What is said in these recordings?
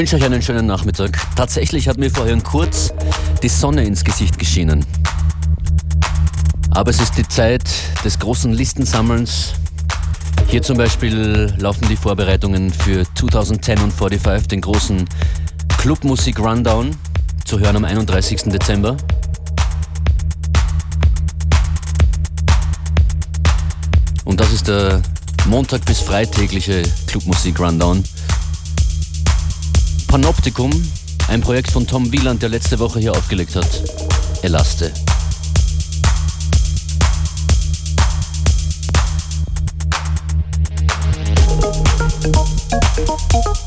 wünsche euch einen schönen Nachmittag. Tatsächlich hat mir vorhin kurz die Sonne ins Gesicht geschienen. Aber es ist die Zeit des großen Listensammelns. Hier zum Beispiel laufen die Vorbereitungen für 2010 und 45, den großen Clubmusik Rundown, zu hören am 31. Dezember. Und das ist der Montag bis Freitägliche Clubmusik Rundown. Panoptikum, ein Projekt von Tom Wieland, der letzte Woche hier aufgelegt hat. Elaste. Thank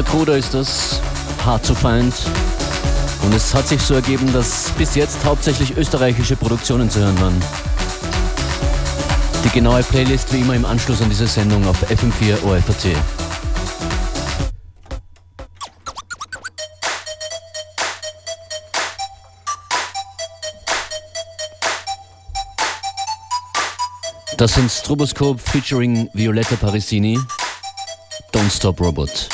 Kruder ist das, Hard to Find. Und es hat sich so ergeben, dass bis jetzt hauptsächlich österreichische Produktionen zu hören waren. Die genaue Playlist wie immer im Anschluss an diese Sendung auf FM4 OFAT. Das sind Stroboscope featuring Violetta Parisini. Don't Stop Robot.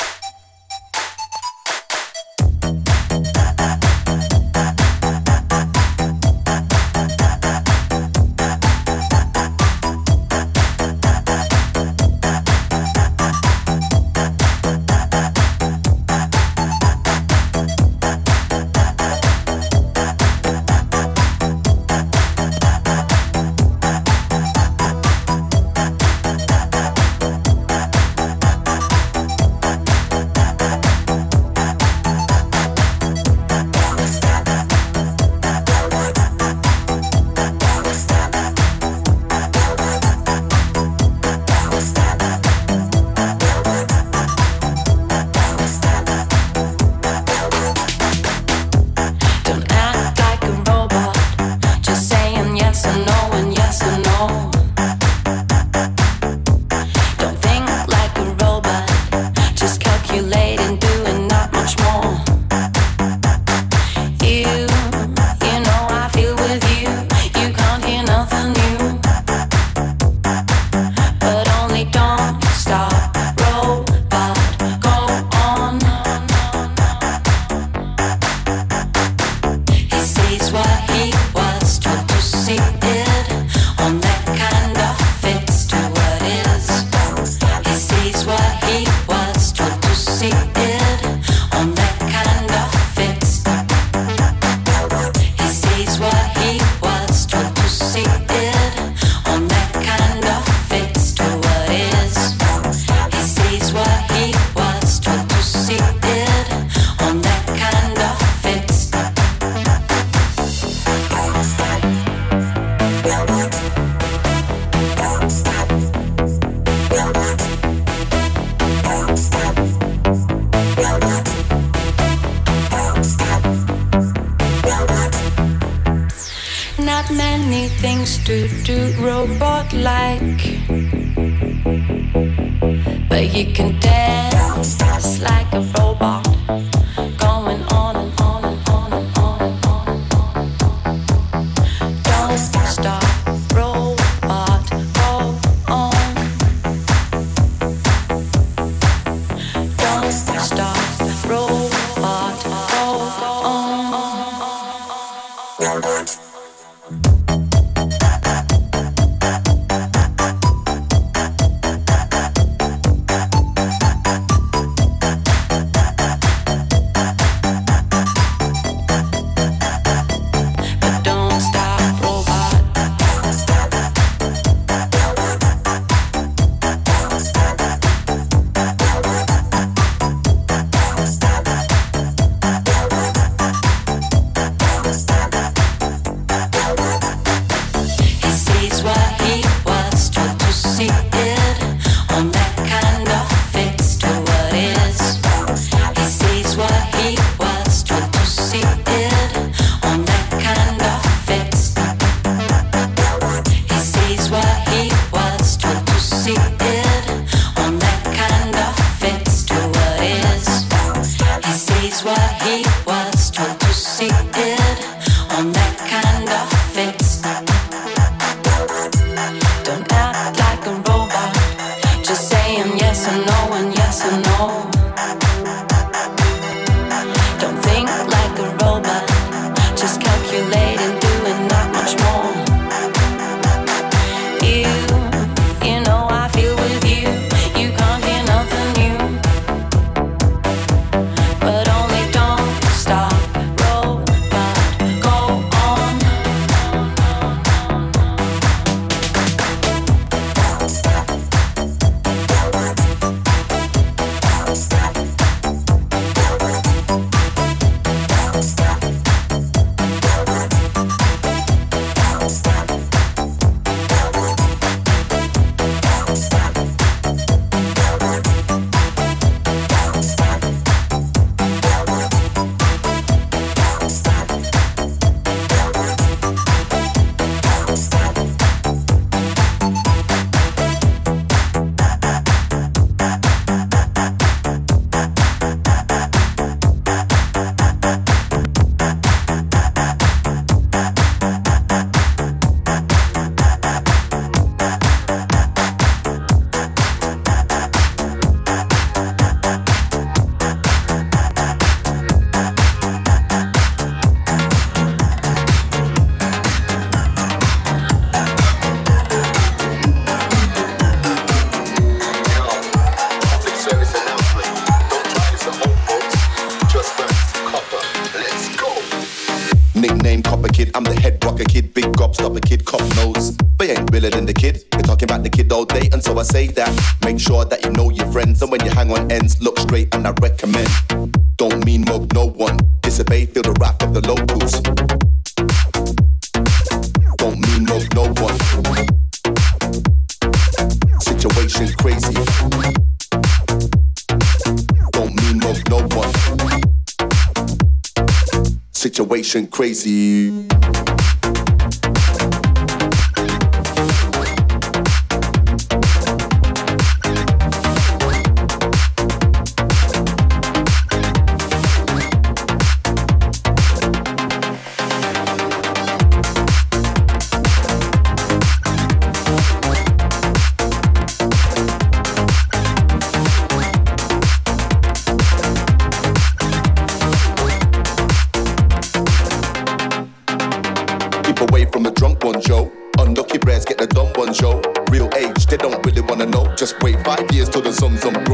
zum Summen.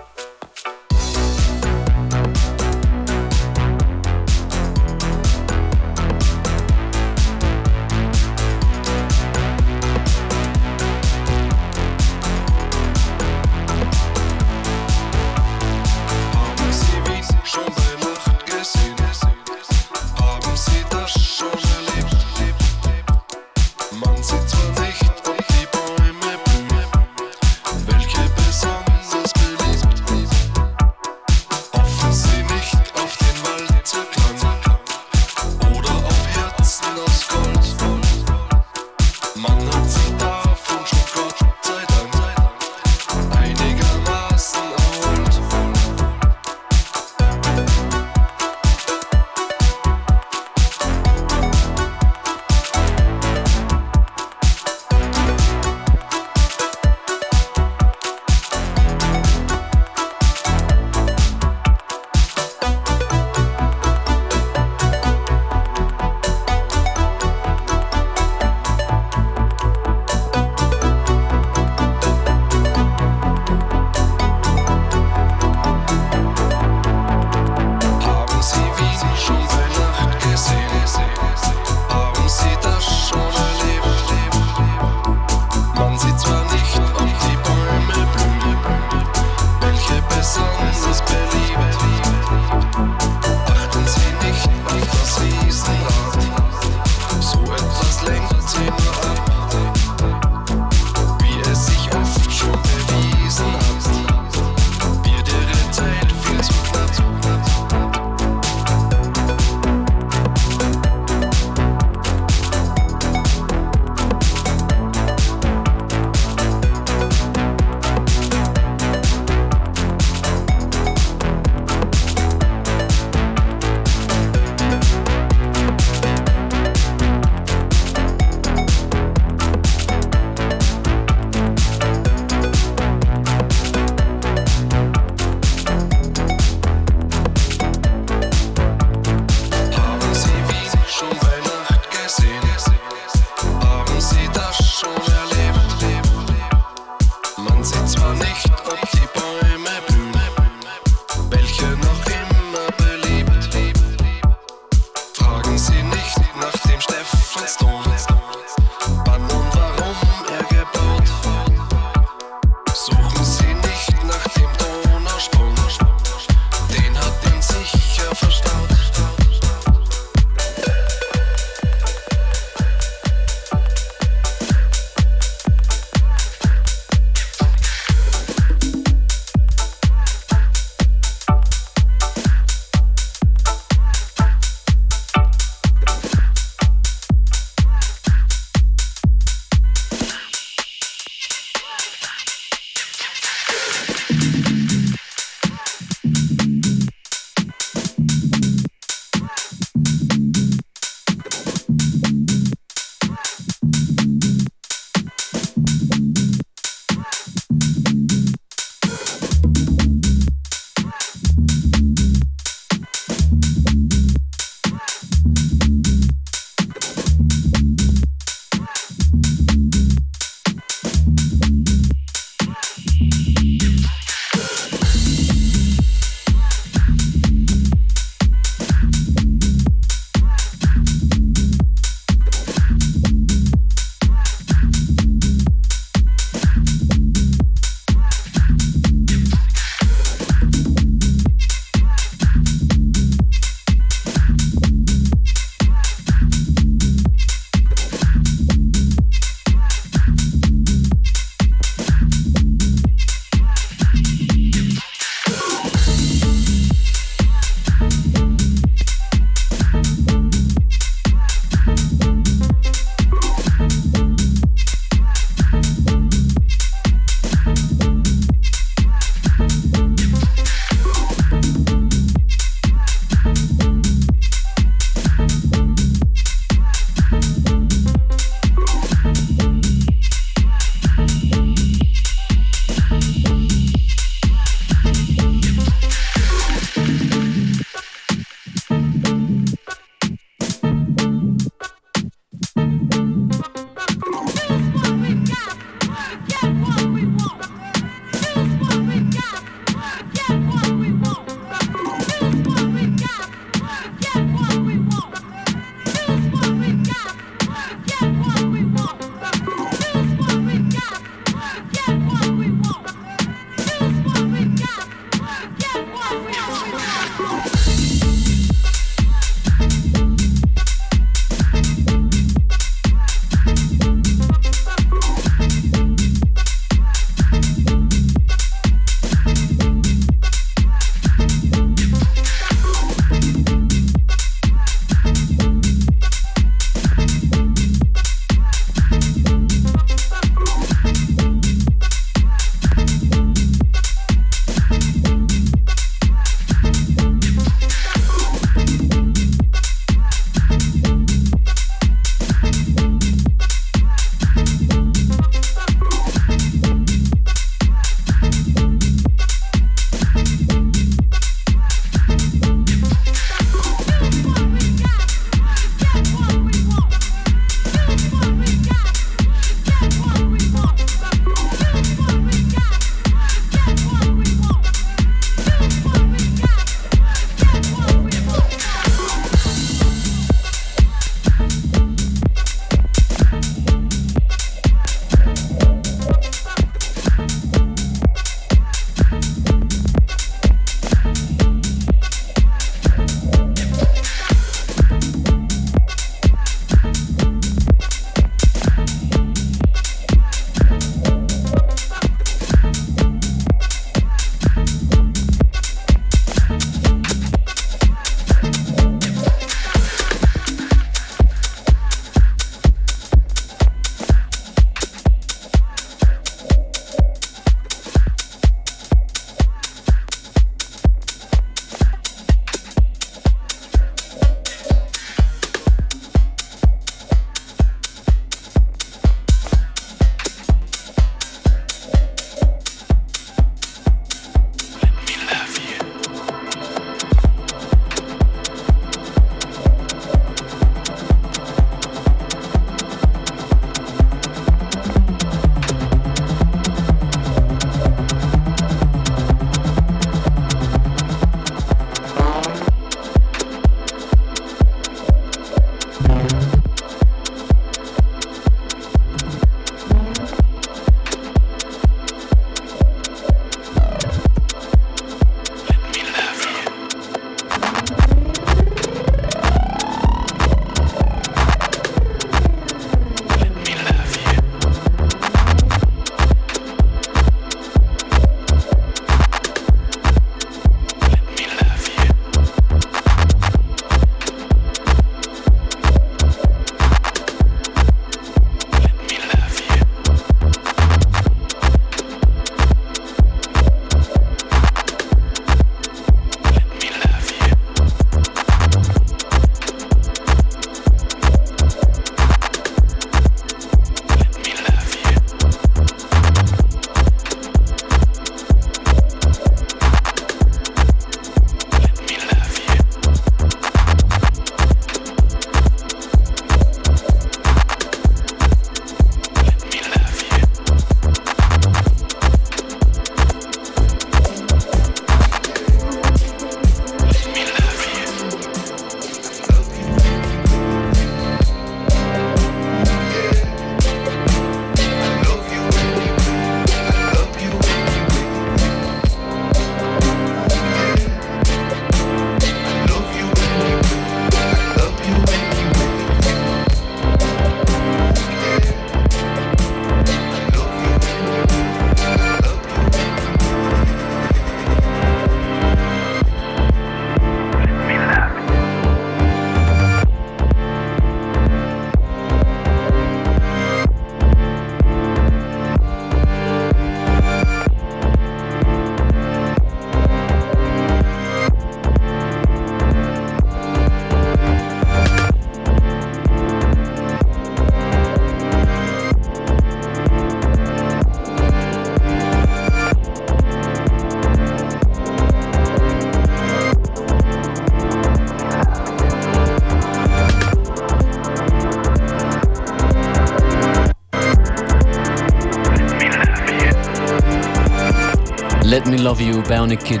Let Me Love You, Bionic Kid.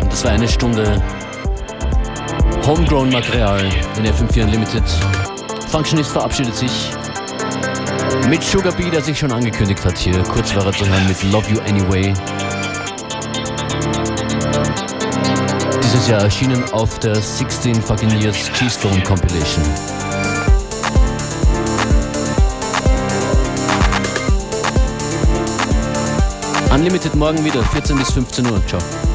Und das war eine Stunde Homegrown Material in FM4 Unlimited. Functionist verabschiedet sich mit Sugar B, der sich schon angekündigt hat hier. Kurz war er zu hören mit Love You Anyway. Dieses Jahr erschienen auf der 16 Fucking Years G-Stone Compilation. Unlimited morgen wieder, 14 bis 15 Uhr. Ciao.